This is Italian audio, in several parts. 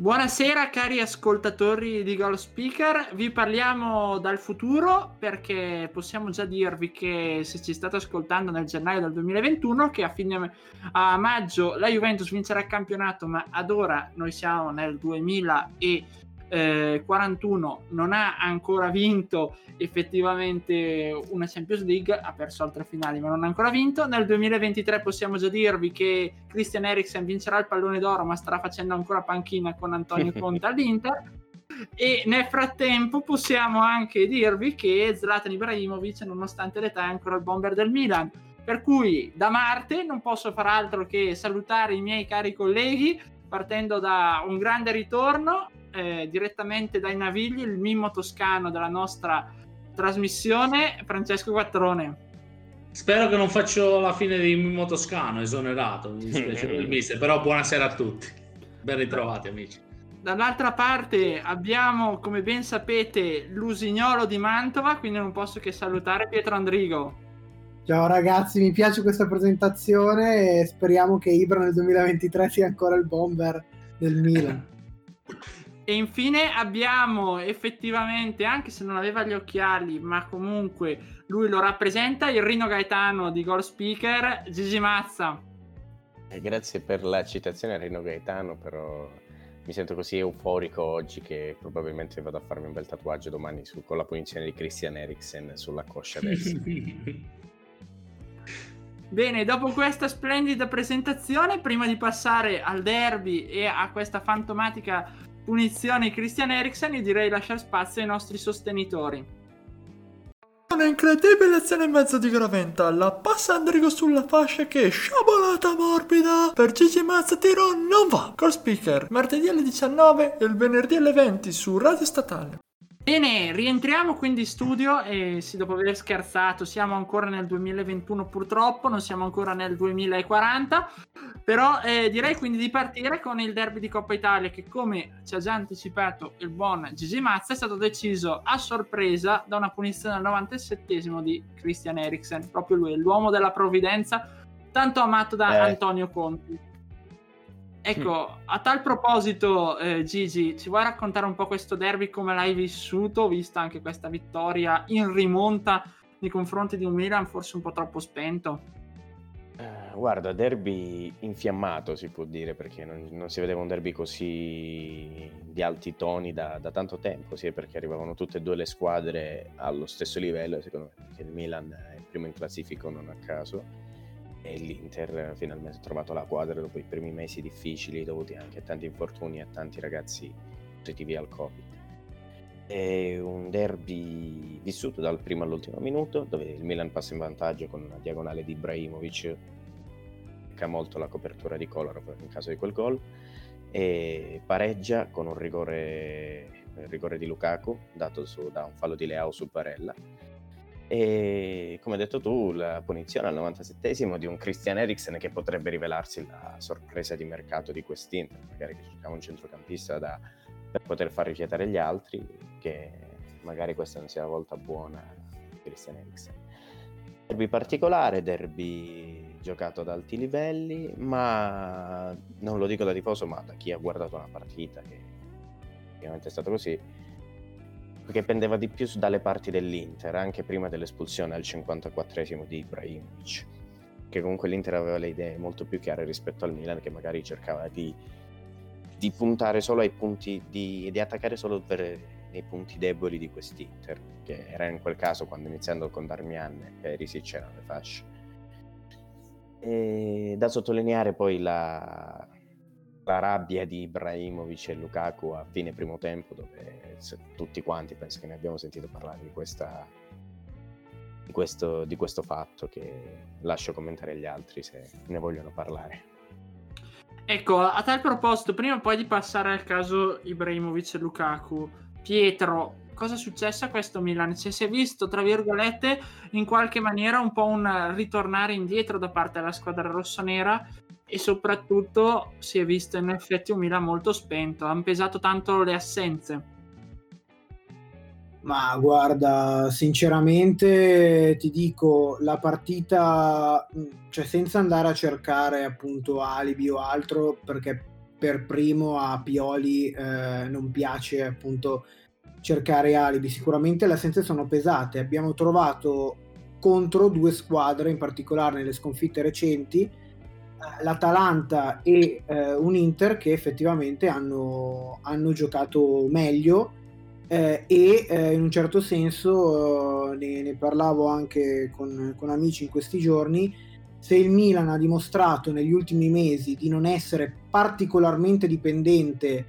Buonasera cari ascoltatori di Goal Speaker, vi parliamo dal futuro perché possiamo già dirvi che se ci state ascoltando nel gennaio del 2021 che a fine a maggio la Juventus vincerà il campionato ma ad ora noi siamo nel 2021 eh, 41 non ha ancora vinto effettivamente una Champions League, ha perso altre finali ma non ha ancora vinto. Nel 2023 possiamo già dirvi che Christian Eriksen vincerà il pallone d'oro ma starà facendo ancora panchina con Antonio Conte all'Inter. E nel frattempo possiamo anche dirvi che Zlatan Ibrahimovic, nonostante l'età, è ancora il bomber del Milan. Per cui da Marte non posso far altro che salutare i miei cari colleghi, partendo da un grande ritorno eh, direttamente dai Navigli, il mimo toscano della nostra trasmissione, Francesco Quattrone. Spero che non faccio la fine di Mimo Toscano, esonerato, mi dispiace per il mister, però buonasera a tutti. Ben ritrovati amici. Dall'altra parte abbiamo, come ben sapete, l'usignolo di Mantova, quindi non posso che salutare Pietro Andrigo. Ciao ragazzi, mi piace questa presentazione e speriamo che Ibra nel 2023 sia ancora il bomber del Milan. E infine abbiamo effettivamente, anche se non aveva gli occhiali, ma comunque lui lo rappresenta, il Rino Gaetano di Goal Speaker, Gigi Mazza. Eh, grazie per la citazione a Rino Gaetano, però mi sento così euforico oggi che probabilmente vado a farmi un bel tatuaggio domani su, con la punizione di Christian Eriksen sulla coscia destra. Bene, dopo questa splendida presentazione, prima di passare al derby e a questa fantomatica punizione Christian Eriksen, io direi lasciare spazio ai nostri sostenitori. Una incredibile azione in mezzo di Graventa, la passa Andrigo sulla fascia che sciabolata morbida per Gigi Mazza tiro non va. Col speaker, martedì alle 19 e il venerdì alle 20 su Radio Statale. Bene, rientriamo quindi in studio e sì, dopo aver scherzato, siamo ancora nel 2021 purtroppo, non siamo ancora nel 2040, però eh, direi quindi di partire con il derby di Coppa Italia che come ci ha già anticipato il buon Gigi Mazza è stato deciso a sorpresa da una punizione al 97 di Christian Eriksen, proprio lui, l'uomo della provvidenza, tanto amato da eh. Antonio Conti. Ecco, a tal proposito, eh, Gigi, ci vuoi raccontare un po' questo derby, come l'hai vissuto, vista anche questa vittoria in rimonta nei confronti di un Milan forse un po' troppo spento? Uh, guarda, derby infiammato si può dire, perché non, non, si vedeva un derby così di alti toni da, da, tanto tempo, sia perché arrivavano tutte e due le squadre allo stesso livello, secondo me, perché il Milan è il primo in classifica non a caso e l'Inter finalmente ha trovato la quadra dopo i primi mesi difficili dovuti anche a tanti infortuni e a tanti ragazzi positivi al Covid. È un derby vissuto dal primo all'ultimo minuto dove il Milan passa in vantaggio con una diagonale di Ibrahimovic che ha molto la copertura di Kolarov in caso di quel gol e pareggia con un rigore, rigore di Lukaku dato su, da un fallo di Leao su Barella e come hai detto tu, la punizione al 97esimo di un Christian Eriksen che potrebbe rivelarsi la sorpresa di mercato di quest'Inter, magari che cercava un centrocampista da, per poter far rifiatare gli altri, che magari questa non sia la volta buona di Christian Eriksen. Derby particolare, derby giocato ad alti livelli, ma non lo dico da tifoso, ma da chi ha guardato una partita, che ovviamente è stato così, che pendeva di più dalle parti dell'Inter, anche prima dell'espulsione al 54esimo di Ibrahimovic, che comunque l'Inter aveva le idee molto più chiare rispetto al Milan, che magari cercava di, di puntare solo ai punti, di, di attaccare solo per, nei punti deboli di quest'Inter, che era in quel caso quando iniziando con Darmian e Perisic c'erano le fasce. E da sottolineare poi la, la rabbia di Ibrahimovic e Lukaku a fine primo tempo, dove tutti quanti penso che ne abbiamo sentito parlare di, questa, questo, di questo fatto che lascio commentare agli altri se ne vogliono parlare. Ecco, a tal proposito, prima poi di passare al caso Ibrahimovic e Lukaku, Pietro, cosa è successo a questo Milan? Cioè, si è visto, tra virgolette, in qualche maniera un po' un ritornare indietro da parte della squadra rossonera e soprattutto si è visto in effetti un Milan molto spento, hanno pesato tanto le assenze. Ma guarda, sinceramente ti dico, la partita, cioè senza andare a cercare appunto alibi o altro, perché per primo a Pioli eh, non piace appunto cercare alibi, sicuramente le assenze sono pesate, abbiamo trovato contro due squadre, in particolare nelle sconfitte recenti, l'Atalanta e eh, un Inter che effettivamente hanno, hanno giocato meglio eh, e eh, in un certo senso eh, ne, ne, parlavo anche con, con, amici in questi giorni se il Milan ha dimostrato negli ultimi mesi di non essere particolarmente dipendente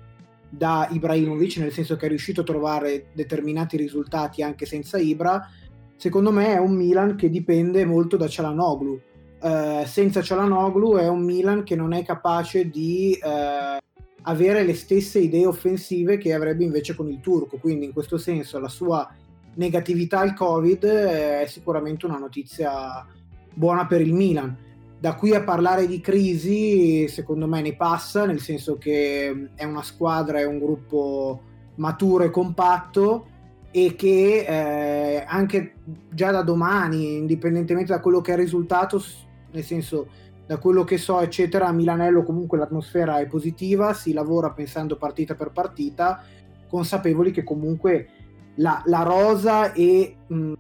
da Ibrahimovic nel senso che è riuscito a trovare determinati risultati anche senza Ibra secondo me è un Milan che dipende molto da Cialanoglu eh, senza Cialanoglu è un Milan che non è capace di eh, avere le stesse idee offensive che avrebbe invece con il turco. Quindi in questo senso la sua negatività al Covid è sicuramente una notizia buona per il Milan. Da qui a parlare di crisi, secondo me ne passa, nel senso che è una squadra, è un gruppo maturo e compatto e che eh, anche già da domani, indipendentemente da quello che è il risultato, nel senso da quello che so, eccetera, a Milanello comunque l'atmosfera è positiva, si lavora pensando partita per partita, consapevoli che comunque la, la rosa e mh,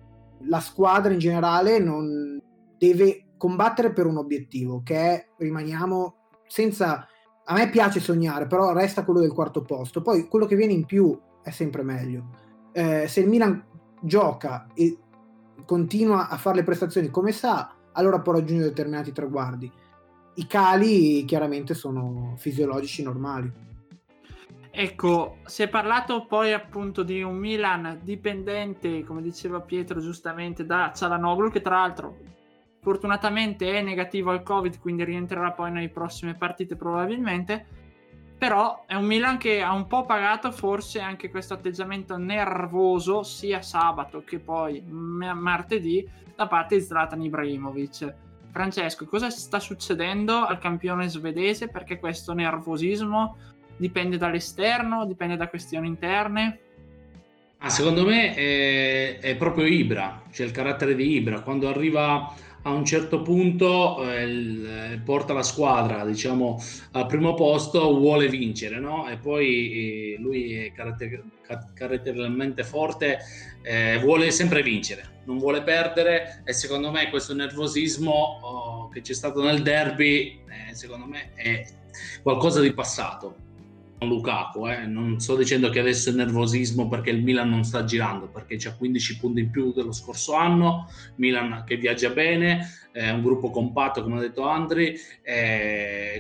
la squadra in generale non deve combattere per un obiettivo, che è rimaniamo senza... A me piace sognare, però resta quello del quarto posto. Poi quello che viene in più è sempre meglio. Eh, se il Milan gioca e continua a fare le prestazioni come sa, allora può raggiungere determinati traguardi i cali chiaramente sono fisiologici normali. Ecco, si è parlato poi appunto di un Milan dipendente, come diceva Pietro giustamente, da Cialanoglu, che tra l'altro fortunatamente è negativo al Covid, quindi rientrerà poi nelle prossime partite probabilmente. Però è un Milan che ha un po' pagato forse anche questo atteggiamento nervoso sia sabato che poi martedì da parte di Zlatan Ibrahimovic Francesco, cosa sta succedendo al campione svedese? Perché questo nervosismo dipende dall'esterno, dipende da questioni interne? Ah, secondo me è, è, proprio Ibra, c'è il carattere di Ibra. Quando arriva a un certo punto eh, il, porta la squadra diciamo al primo posto vuole vincere no? e poi eh, lui è caratter- caratterialmente forte eh, vuole sempre vincere non vuole perdere e secondo me questo nervosismo oh, che c'è stato nel derby eh, secondo me è qualcosa di passato Lukaku, eh. non sto dicendo che adesso è nervosismo perché il Milan non sta girando, perché c'ha 15 punti in più dello scorso anno, Milan che viaggia bene, è un gruppo compatto come ha detto Andri,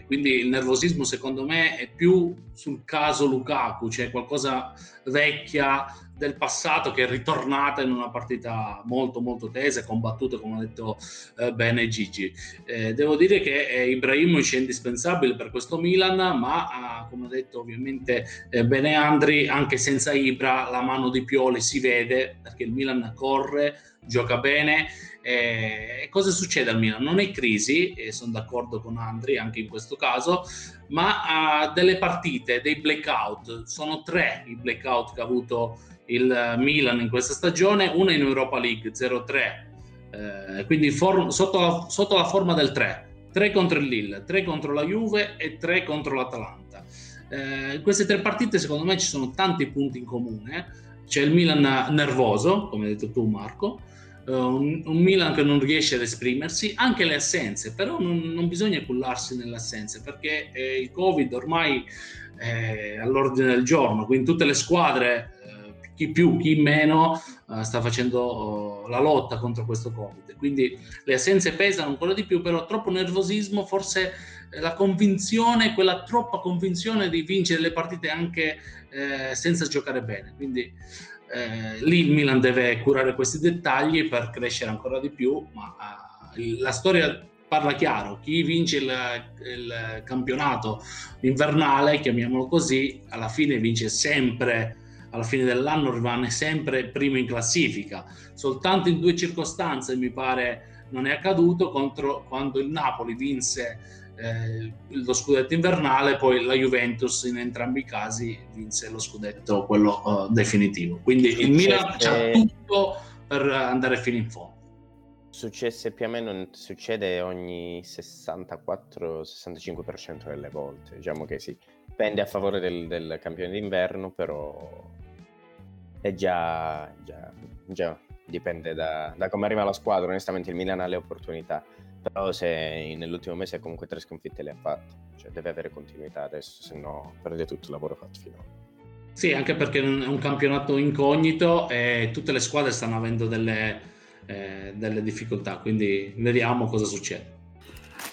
quindi il nervosismo secondo me è più sul caso Lukaku, cioè qualcosa vecchia del passato che è ritornata in una partita molto molto tesa e combattuta come ha detto eh, bene Gigi. Eh, devo dire che eh, Ibrahimovic è indispensabile per questo Milan, ma come ha detto ovviamente eh, bene Andri, anche senza Ibra la mano di Pioli si vede perché il Milan corre, gioca bene. Eh, cosa succede al Milan? Non è crisi, e sono d'accordo con Andri anche in questo caso, ma ha delle partite, dei blackout. Sono tre i blackout che ha avuto il Milan in questa stagione, una in Europa League 0-3, eh, quindi for- sotto, la, sotto, la, forma del 3, 3 contro il Lille, 3 contro la Juve e 3 contro l'Atalanta. Eh, queste tre partite secondo me ci sono tanti punti in comune, c'è il Milan nervoso, come hai detto tu Marco, uh, un, un, Milan che non riesce ad esprimersi, anche le assenze, però non, non bisogna cullarsi nelle assenze perché eh, il Covid ormai è all'ordine del giorno, quindi tutte le squadre chi più, chi meno uh, sta facendo uh, la lotta contro questo Covid. Quindi le assenze pesano ancora di più, però troppo nervosismo, forse eh, la convinzione, quella troppa convinzione di vincere le partite anche eh, senza giocare bene. Quindi eh, lì il Milan deve curare questi dettagli per crescere ancora di più, ma la storia parla chiaro, chi vince il, il campionato invernale, chiamiamolo così, alla fine vince sempre alla fine dell'anno rimane sempre primo in classifica. Soltanto in due circostanze mi pare non è accaduto contro quando il Napoli vinse eh, lo scudetto invernale, poi la Juventus in entrambi i casi vinse lo scudetto quello uh, definitivo. Quindi il Milan c'ha tutto per andare fino in fondo. Successe più o meno, succede ogni 64-65% delle volte, diciamo che sì, pende a favore del, del campione d'inverno, però è già, già, già dipende da, da, come arriva la squadra. Onestamente, il Milan ha le opportunità, però se nell'ultimo mese comunque tre sconfitte le ha fatte, cioè deve avere continuità adesso, se no perde tutto il lavoro fatto finora. Sì, anche perché è un campionato incognito e tutte le squadre stanno avendo delle, eh, delle difficoltà, quindi vediamo cosa succede.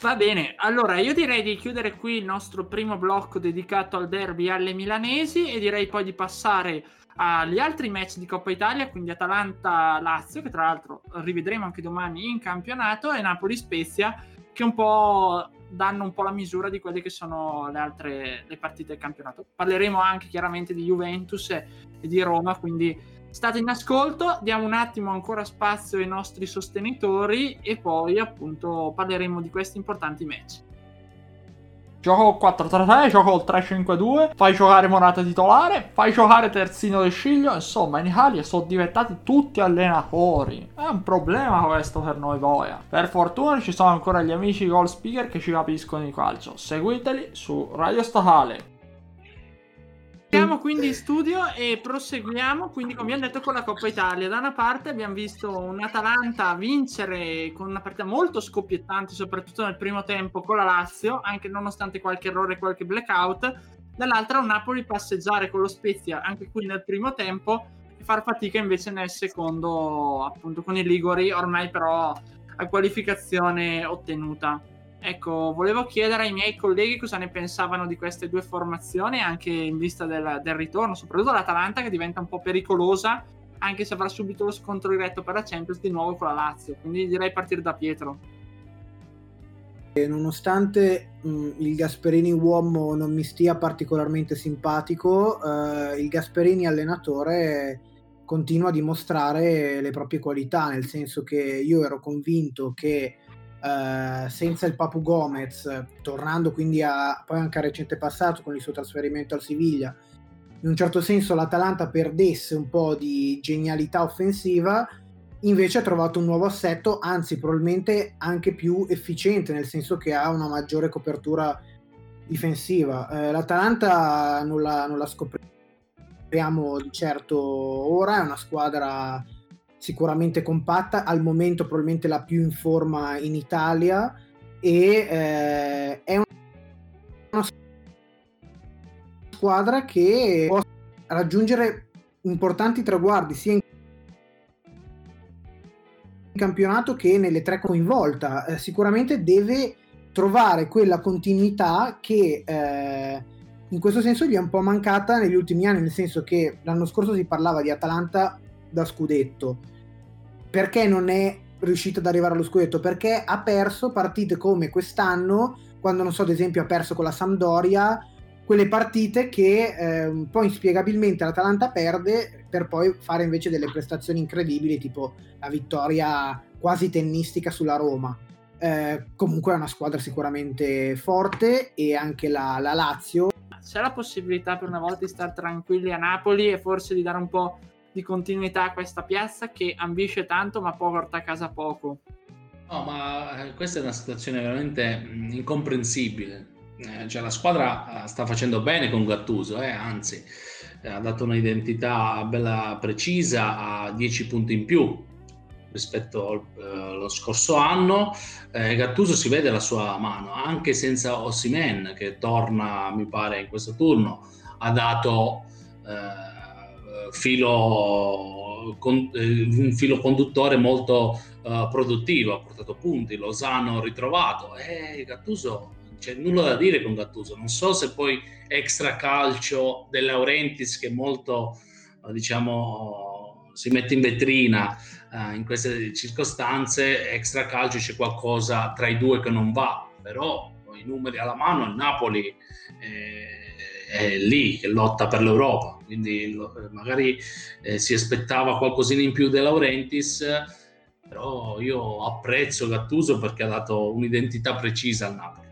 Va bene, allora io direi di chiudere qui il nostro primo blocco dedicato al derby alle milanesi e direi poi di passare agli altri match di Coppa Italia, quindi Atalanta-Lazio, che tra l'altro rivedremo anche domani in campionato, e Napoli-Spezia, che un po' danno un po' la misura di quelle che sono le altre le partite del campionato. Parleremo anche chiaramente di Juventus e, e di Roma, quindi state in ascolto, diamo un attimo ancora spazio ai nostri sostenitori e poi appunto parleremo di questi importanti match. Gioco 4-3-3, gioco il 3-5-2, fai giocare Morata titolare, fai giocare Terzino del Sciglio, insomma in Italia sono diventati tutti allenatori. È un problema questo per noi Boia. Per fortuna ci sono ancora gli amici goal speaker che ci capiscono di calcio. Seguiteli su Radio Statale. Siamo quindi in studio e proseguiamo quindi come abbiamo detto con la Coppa Italia. Da una parte abbiamo visto un Atalanta vincere con una partita molto scoppiettante, soprattutto nel primo tempo con la Lazio, anche nonostante qualche errore e qualche blackout. Dall'altra un Napoli passeggiare con lo Spezia anche qui nel primo tempo e far fatica invece nel secondo appunto con i Ligori, ormai però a qualificazione ottenuta. Ecco, volevo chiedere ai miei colleghi cosa ne pensavano di queste due formazioni, anche in vista del, del ritorno, soprattutto l'Atalanta che diventa un po' pericolosa, anche se avrà subito lo scontro diretto per la Champions di nuovo con la Lazio. Quindi direi partire da Pietro. Nonostante mh, il Gasperini uomo non mi stia particolarmente simpatico, eh, il Gasperini allenatore continua a dimostrare le proprie qualità, nel senso che io ero convinto che Uh, senza il Papu Gomez, tornando quindi a poi anche al recente passato con il suo trasferimento al Siviglia, in un certo senso l'Atalanta perdesse un po' di genialità offensiva, invece ha trovato un nuovo assetto, anzi probabilmente anche più efficiente, nel senso che ha una maggiore copertura difensiva. Uh, L'Atalanta non la, non la scopriamo di certo ora, è una squadra sicuramente compatta, al momento probabilmente la più in forma in Italia e eh, è una squadra che può raggiungere importanti traguardi sia in campionato che nelle tre coinvolta. Eh, sicuramente deve trovare quella continuità che eh, in questo senso gli è un po' mancata negli ultimi anni, nel senso che l'anno scorso si parlava di Atalanta da scudetto. Perché non è riuscito ad arrivare allo scudetto? Perché ha perso partite come quest'anno, quando non so, ad esempio, ha perso con la Sampdoria, quelle partite che eh, un po' inspiegabilmente l'Atalanta perde per poi fare invece delle prestazioni incredibili, tipo la vittoria quasi tennistica sulla Roma. Eh, comunque è una squadra sicuramente forte e anche la, la Lazio. C'è la possibilità per una volta di stare tranquilli a Napoli e forse di dare un po' di continuità a questa piazza che ambisce tanto ma porta a casa poco. No, ma eh, questa è una situazione veramente mm, incomprensibile. Eh, cioè, la squadra eh, sta facendo bene con Gattuso, eh, anzi, ha dato un'identità bella precisa, a 10 punti in più rispetto allo scorso anno. Gattuso si vede la sua mano, anche senza Ossimen che torna, mi pare, in questo turno, ha dato eh, filo, con, eh, un filo conduttore molto uh, produttivo, ha portato punti, Lozano ritrovato e Gattuso c'è nulla da dire con Gattuso. Non so se poi extra calcio De Laurentiis che molto diciamo si mette in vetrina uh, in queste circostanze, extra calcio c'è qualcosa tra i due che non va, però i numeri alla mano il Napoli eh, è lì che lotta per l'Europa, quindi lo, magari eh, si aspettava qualcosina in più De Laurentiis, però io apprezzo Gattuso perché ha dato un'identità precisa al Napoli.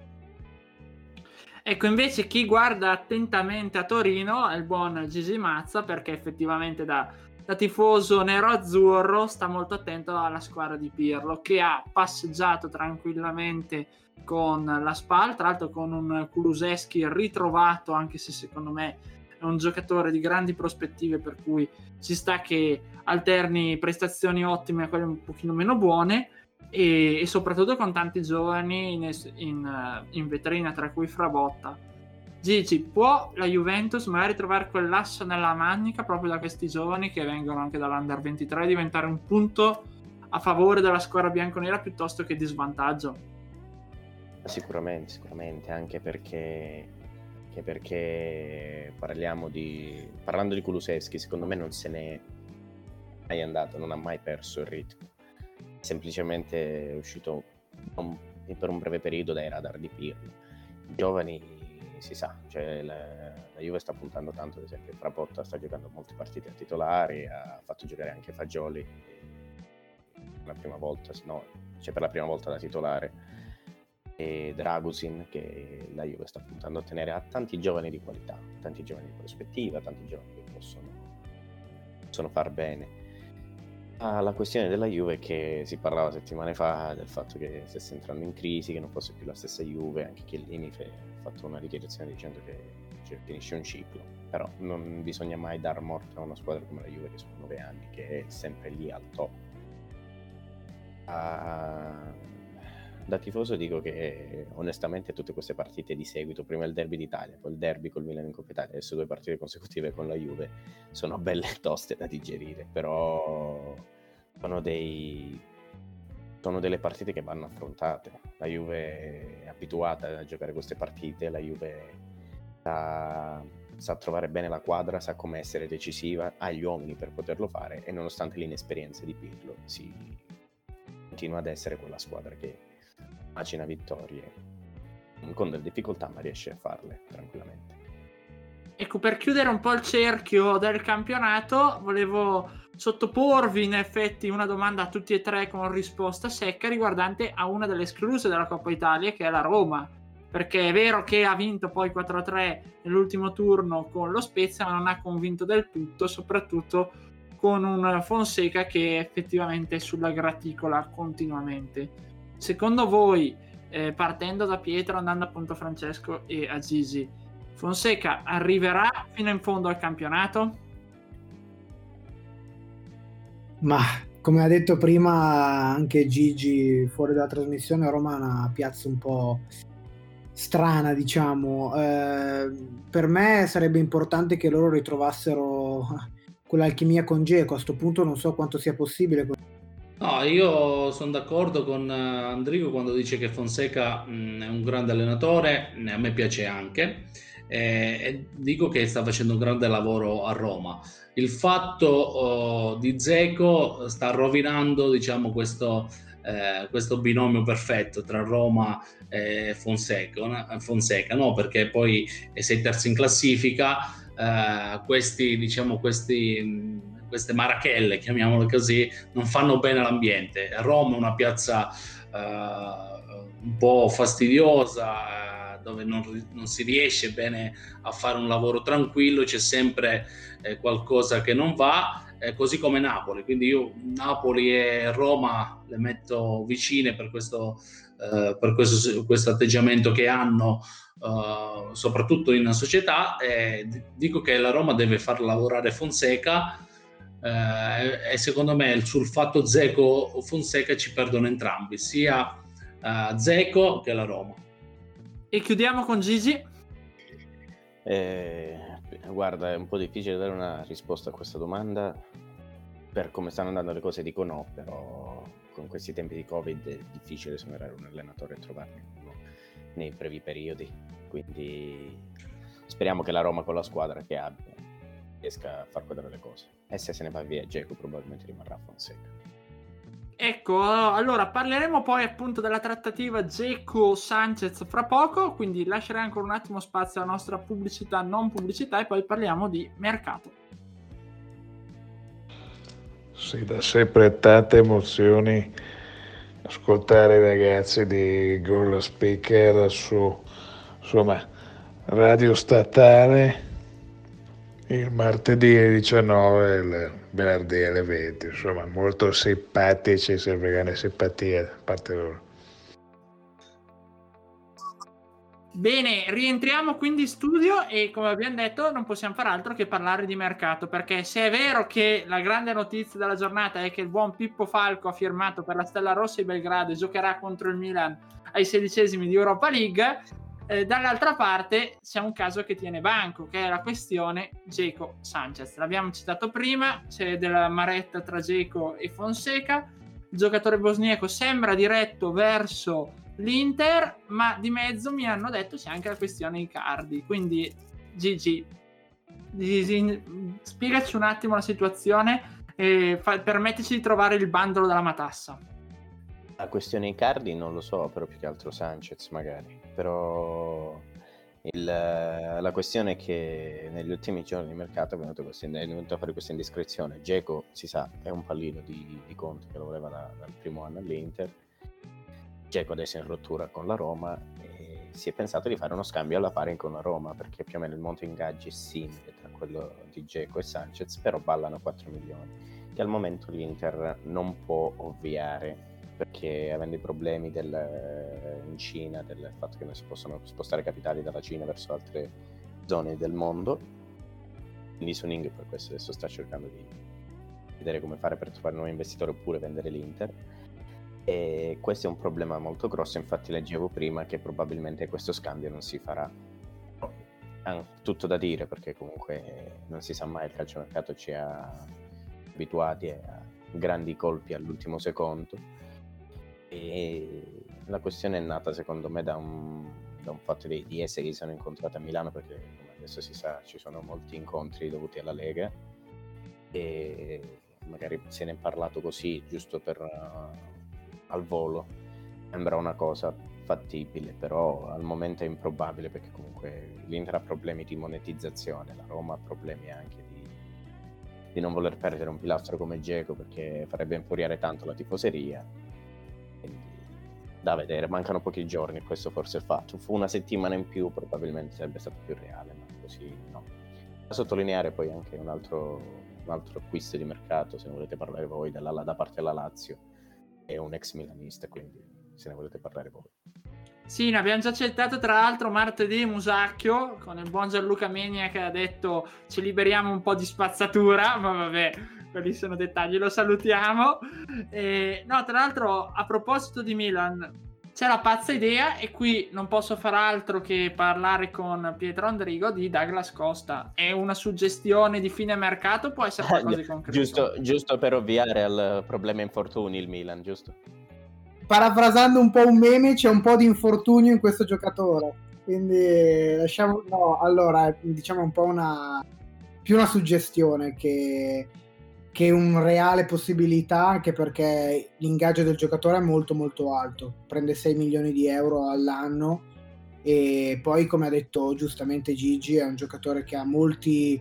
Ecco, invece chi guarda attentamente a Torino è il buon Gigi Mazza perché effettivamente da, da tifoso nero-azzurro sta molto attento alla squadra di Pirlo che ha passeggiato tranquillamente con la SPAL, tra l'altro con un Kuluseschi ritrovato anche se secondo me è un giocatore di grandi prospettive per cui ci sta che alterni prestazioni ottime a quelle un pochino meno buone e, e soprattutto con tanti giovani in, in, in, vetrina, tra cui Frabotta. Gigi, può la Juventus magari trovare quell'asso nella manica proprio da questi giovani che vengono anche dall'Under 23 e diventare un punto a favore della squadra bianconera piuttosto che di svantaggio? Sicuramente, sicuramente, anche perché, anche perché parliamo di, parlando di Kulusevski, secondo me non se n'è mai andato, non ha mai perso il ritmo semplicemente è uscito un, per un breve periodo dai radar di Pirlo. I giovani si sa, cioè la, la, Juve sta puntando tanto, ad esempio Frapotta sta giocando molte partite a titolari, ha fatto giocare anche Fagioli la prima volta, no, cioè per la prima volta da titolare e Dragusin che la Juve sta puntando a tenere a tanti giovani di qualità, tanti giovani di prospettiva, tanti giovani che possono, possono far bene. Alla questione della Juve che si parlava settimane fa del fatto che stesse entrando in crisi, che non fosse più la stessa Juve, anche Chiellini ha fatto una dichiarazione dicendo che cioè, finisce un ciclo, però non bisogna mai dar morte a una squadra come la Juve che sono nove anni, che è sempre lì al top. Uh, da tifoso dico che onestamente tutte queste partite di seguito, prima il derby d'Italia, poi il derby col Milan in Coppa Italia, adesso due partite consecutive con la Juve, sono belle toste da digerire, però sono, dei, sono delle partite che vanno affrontate. La Juve è abituata a giocare queste partite, la Juve sa, sa trovare bene la quadra, sa come essere decisiva, ha gli uomini per poterlo fare e nonostante l'inesperienza di Pirlo si continua ad essere quella squadra che macina vittorie con delle difficoltà, ma riesce a farle tranquillamente. Ecco, per chiudere un po' il cerchio del campionato, volevo sottoporvi in effetti una domanda a tutti e tre con risposta secca riguardante a una delle escluse della Coppa Italia, che è la Roma. Perché è vero che ha vinto poi 4-3 nell'ultimo turno con lo Spezia, ma non ha convinto del tutto, soprattutto con un Fonseca che effettivamente è sulla graticola continuamente. Secondo voi, eh, partendo da Pietro, andando appunto a Francesco e a Gigi, Fonseca arriverà fino in fondo al campionato? Ma come ha detto prima anche Gigi fuori dalla trasmissione, Roma è una piazza un po' strana, diciamo. Eh, per me sarebbe importante che loro ritrovassero quell'alchimia con Geco. A questo punto non so quanto sia possibile No, io sono d'accordo con eh, Andrigo quando dice che Fonseca mh, è un grande allenatore, a me piace anche, eh, e dico che sta facendo un grande lavoro a Roma. Il fatto oh, di Zeco sta rovinando diciamo, questo, eh, questo binomio perfetto tra Roma e Fonseca, Fonseca no? perché poi sei terzo in classifica, eh, questi, diciamo, questi queste marachelle, chiamiamole così, non fanno bene all'ambiente. Roma è una piazza uh, un po' fastidiosa, dove non, non, si riesce bene a fare un lavoro tranquillo, c'è sempre eh, qualcosa che non va, eh, così come Napoli. Quindi io Napoli e Roma le metto vicine per questo, uh, per questo, questo atteggiamento che hanno. Uh, soprattutto in società, eh, dico che la Roma deve far lavorare Fonseca eh, e secondo me sul fatto Zeco Fonseca ci perdono entrambi, sia uh, Zeco che la Roma. E chiudiamo con Gigi. Eh, guarda, è un po' difficile dare una risposta a questa domanda. Per come stanno andando le cose dico no, però con questi tempi di Covid è difficile sembrare un allenatore e trovarne uno nei brevi periodi. Quindi speriamo che la Roma con la squadra che abbia riesca a far quadrare le cose. e se se ne va via Geco probabilmente rimarrà Fonseca. Ecco, allora parleremo poi appunto della trattativa Geco Sanchez fra poco, quindi lascerei ancora un attimo spazio alla nostra pubblicità, non pubblicità e poi parliamo di mercato. Sì, da sempre tante emozioni ascoltare i ragazzi di Goal Speaker su insomma, radio statale il martedì alle 19 e il venerdì alle 20, insomma molto simpatici, sempre grande simpatia da parte loro. Bene, rientriamo quindi in studio e come abbiamo detto non possiamo fare altro che parlare di mercato perché se è vero che la grande notizia della giornata è che il buon Pippo Falco ha firmato per la Stella Rossa di Belgrado e giocherà contro il Milan ai sedicesimi di Europa League, eh, dall'altra parte c'è un caso che tiene banco, che è la questione Geco Sanchez. L'abbiamo citato prima, c'è della maretta tra Geco e Fonseca. Il giocatore bosniaco sembra diretto verso l'Inter, ma di mezzo mi hanno detto c'è anche la questione Icardi. Quindi, Gigi, Gigi spiegaci un attimo la situazione e fa- permettici di trovare il bandolo della matassa. La questione Icardi non lo so, però più che altro Sanchez magari. Però il, la questione è che negli ultimi giorni di mercato è venuto, questo, è venuto a fare questa indiscrezione. Geco, si sa, è un pallino di, di Conte che lo voleva da, dal primo anno all'Inter Geco adesso è in rottura con la Roma e si è pensato di fare uno scambio alla pari con la Roma perché più o meno il monto ingaggi è simile tra quello di Geco e Sanchez, però ballano 4 milioni che al momento l'Inter non può ovviare perché avendo i problemi del, in Cina del fatto che non si possono spostare capitali dalla Cina verso altre zone del mondo quindi Suning per questo adesso sta cercando di vedere come fare per trovare nuovi investitori oppure vendere l'Inter e questo è un problema molto grosso, infatti leggevo prima che probabilmente questo scambio non si farà. Ha tutto da dire perché comunque non si sa mai, il calciomercato ci ha abituati a grandi colpi all'ultimo secondo e la questione è nata secondo me da un, da un fatto di, di essere che sono incontrati a Milano perché come adesso si sa ci sono molti incontri dovuti alla Lega e magari se ne è parlato così giusto per al volo sembra una cosa fattibile, però al momento è improbabile perché comunque l'Inter ha problemi di monetizzazione, la Roma ha problemi anche di, di non voler perdere un pilastro come Geco perché farebbe infuriare tanto la tifoseria. Da vedere, mancano pochi giorni, questo forse è il fatto. Fu una settimana in più, probabilmente sarebbe stato più reale, ma così no. Da sottolineare poi anche un altro, un altro acquisto di mercato, se ne volete parlare voi, dalla, da parte della Lazio è un ex milanista, quindi se ne volete parlare voi. Sì, ne abbiamo già accettato tra l'altro martedì Musacchio con il buon Gianluca Menia che ha detto ci liberiamo un po' di spazzatura, ma vabbè, quelli sono dettagli, lo salutiamo. E, no, tra l'altro a proposito di Milan, c'è la pazza idea e qui non posso far altro che parlare con Pietro Andrigo di Douglas Costa. È una suggestione di fine mercato, può essere qualcosa di concreto. Giusto, giusto per ovviare al problema infortuni il Milan, giusto? Parafrasando un po' un meme, c'è un po' di infortunio in questo giocatore. Quindi lasciamo... No, allora, diciamo un po' una... più una suggestione che che un reale possibilità anche perché l'ingaggio del giocatore è molto molto alto, prende 6 milioni di euro all'anno e poi come ha detto giustamente Gigi è un giocatore che ha molti,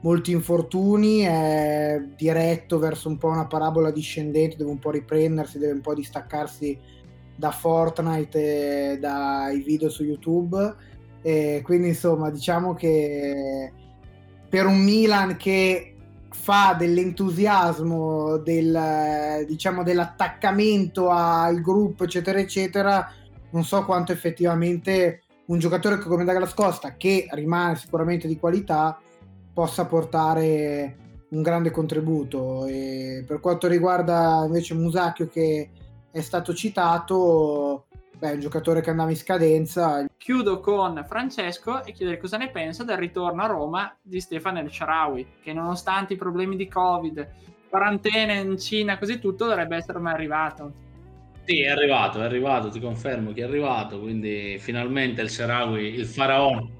molti infortuni, è diretto verso un po' una parabola discendente, deve un po' riprendersi, deve un po' distaccarsi da Fortnite e dai video su YouTube. E quindi insomma diciamo che per un Milan che fa dell'entusiasmo, del, diciamo, dell'attaccamento al gruppo, eccetera, eccetera, non so quanto effettivamente un giocatore come Douglas Costa, che rimane sicuramente di qualità, possa portare un grande contributo. E per quanto riguarda invece Musacchio, che è stato citato, beh, è un giocatore che andava in scadenza. Chiudo con Francesco e chiedere cosa ne pensa del ritorno a Roma di Stefano El Sharawi, che nonostante i problemi di Covid, quarantena in Cina, così tutto, dovrebbe essere mai arrivato. Sì, è arrivato, è arrivato, ti confermo che è arrivato, quindi finalmente il Sharawi, il faraone.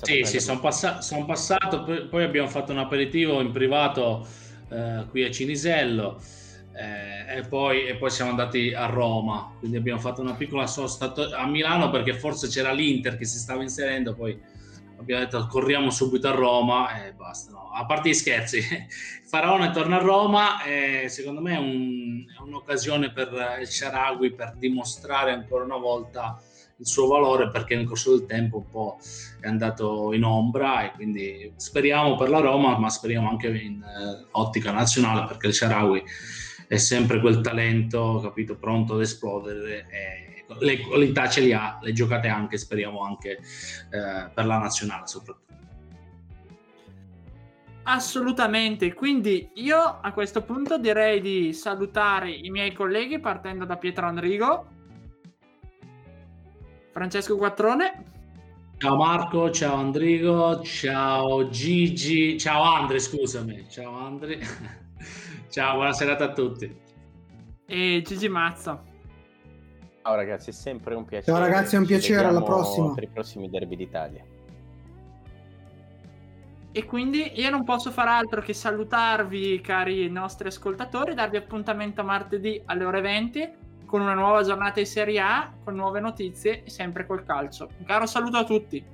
Sì, sì, sono passa- son passato, poi abbiamo fatto un aperitivo in privato eh, qui a Cinisello eh, e, poi, e, poi, siamo andati a Roma, quindi abbiamo fatto una piccola sosta a Milano perché forse c'era l'Inter che si stava inserendo, poi abbiamo detto corriamo subito a Roma e basta. No. A parte gli scherzi, Faraone torna a Roma e secondo me è, un, è un'occasione per il Sharawi per dimostrare ancora una volta il suo valore perché nel corso del tempo un po' è andato in ombra e quindi speriamo per la Roma ma speriamo anche in uh, ottica nazionale perché il Sharawi è sempre quel talento capito pronto ad esplodere le qualità ce le ha le giocate anche speriamo anche uh, per la nazionale soprattutto Assolutamente, quindi io a questo punto direi di salutare i miei colleghi partendo da Pietro Andrigo. Francesco Quattrone. Ciao Marco, ciao Andrigo, ciao Gigi, ciao Andre, scusami, ciao Andre. ciao, buona serata a tutti. E Gigi Mazza. Ciao ragazzi, è sempre un piacere. Ciao ragazzi, è un piacere, alla prossima. Per i prossimi derby d'Italia. E quindi io non posso fare altro che salutarvi, cari nostri ascoltatori, darvi appuntamento a martedì alle ore 20 con una nuova giornata di Serie A, con nuove notizie e sempre col calcio. Un caro saluto a tutti.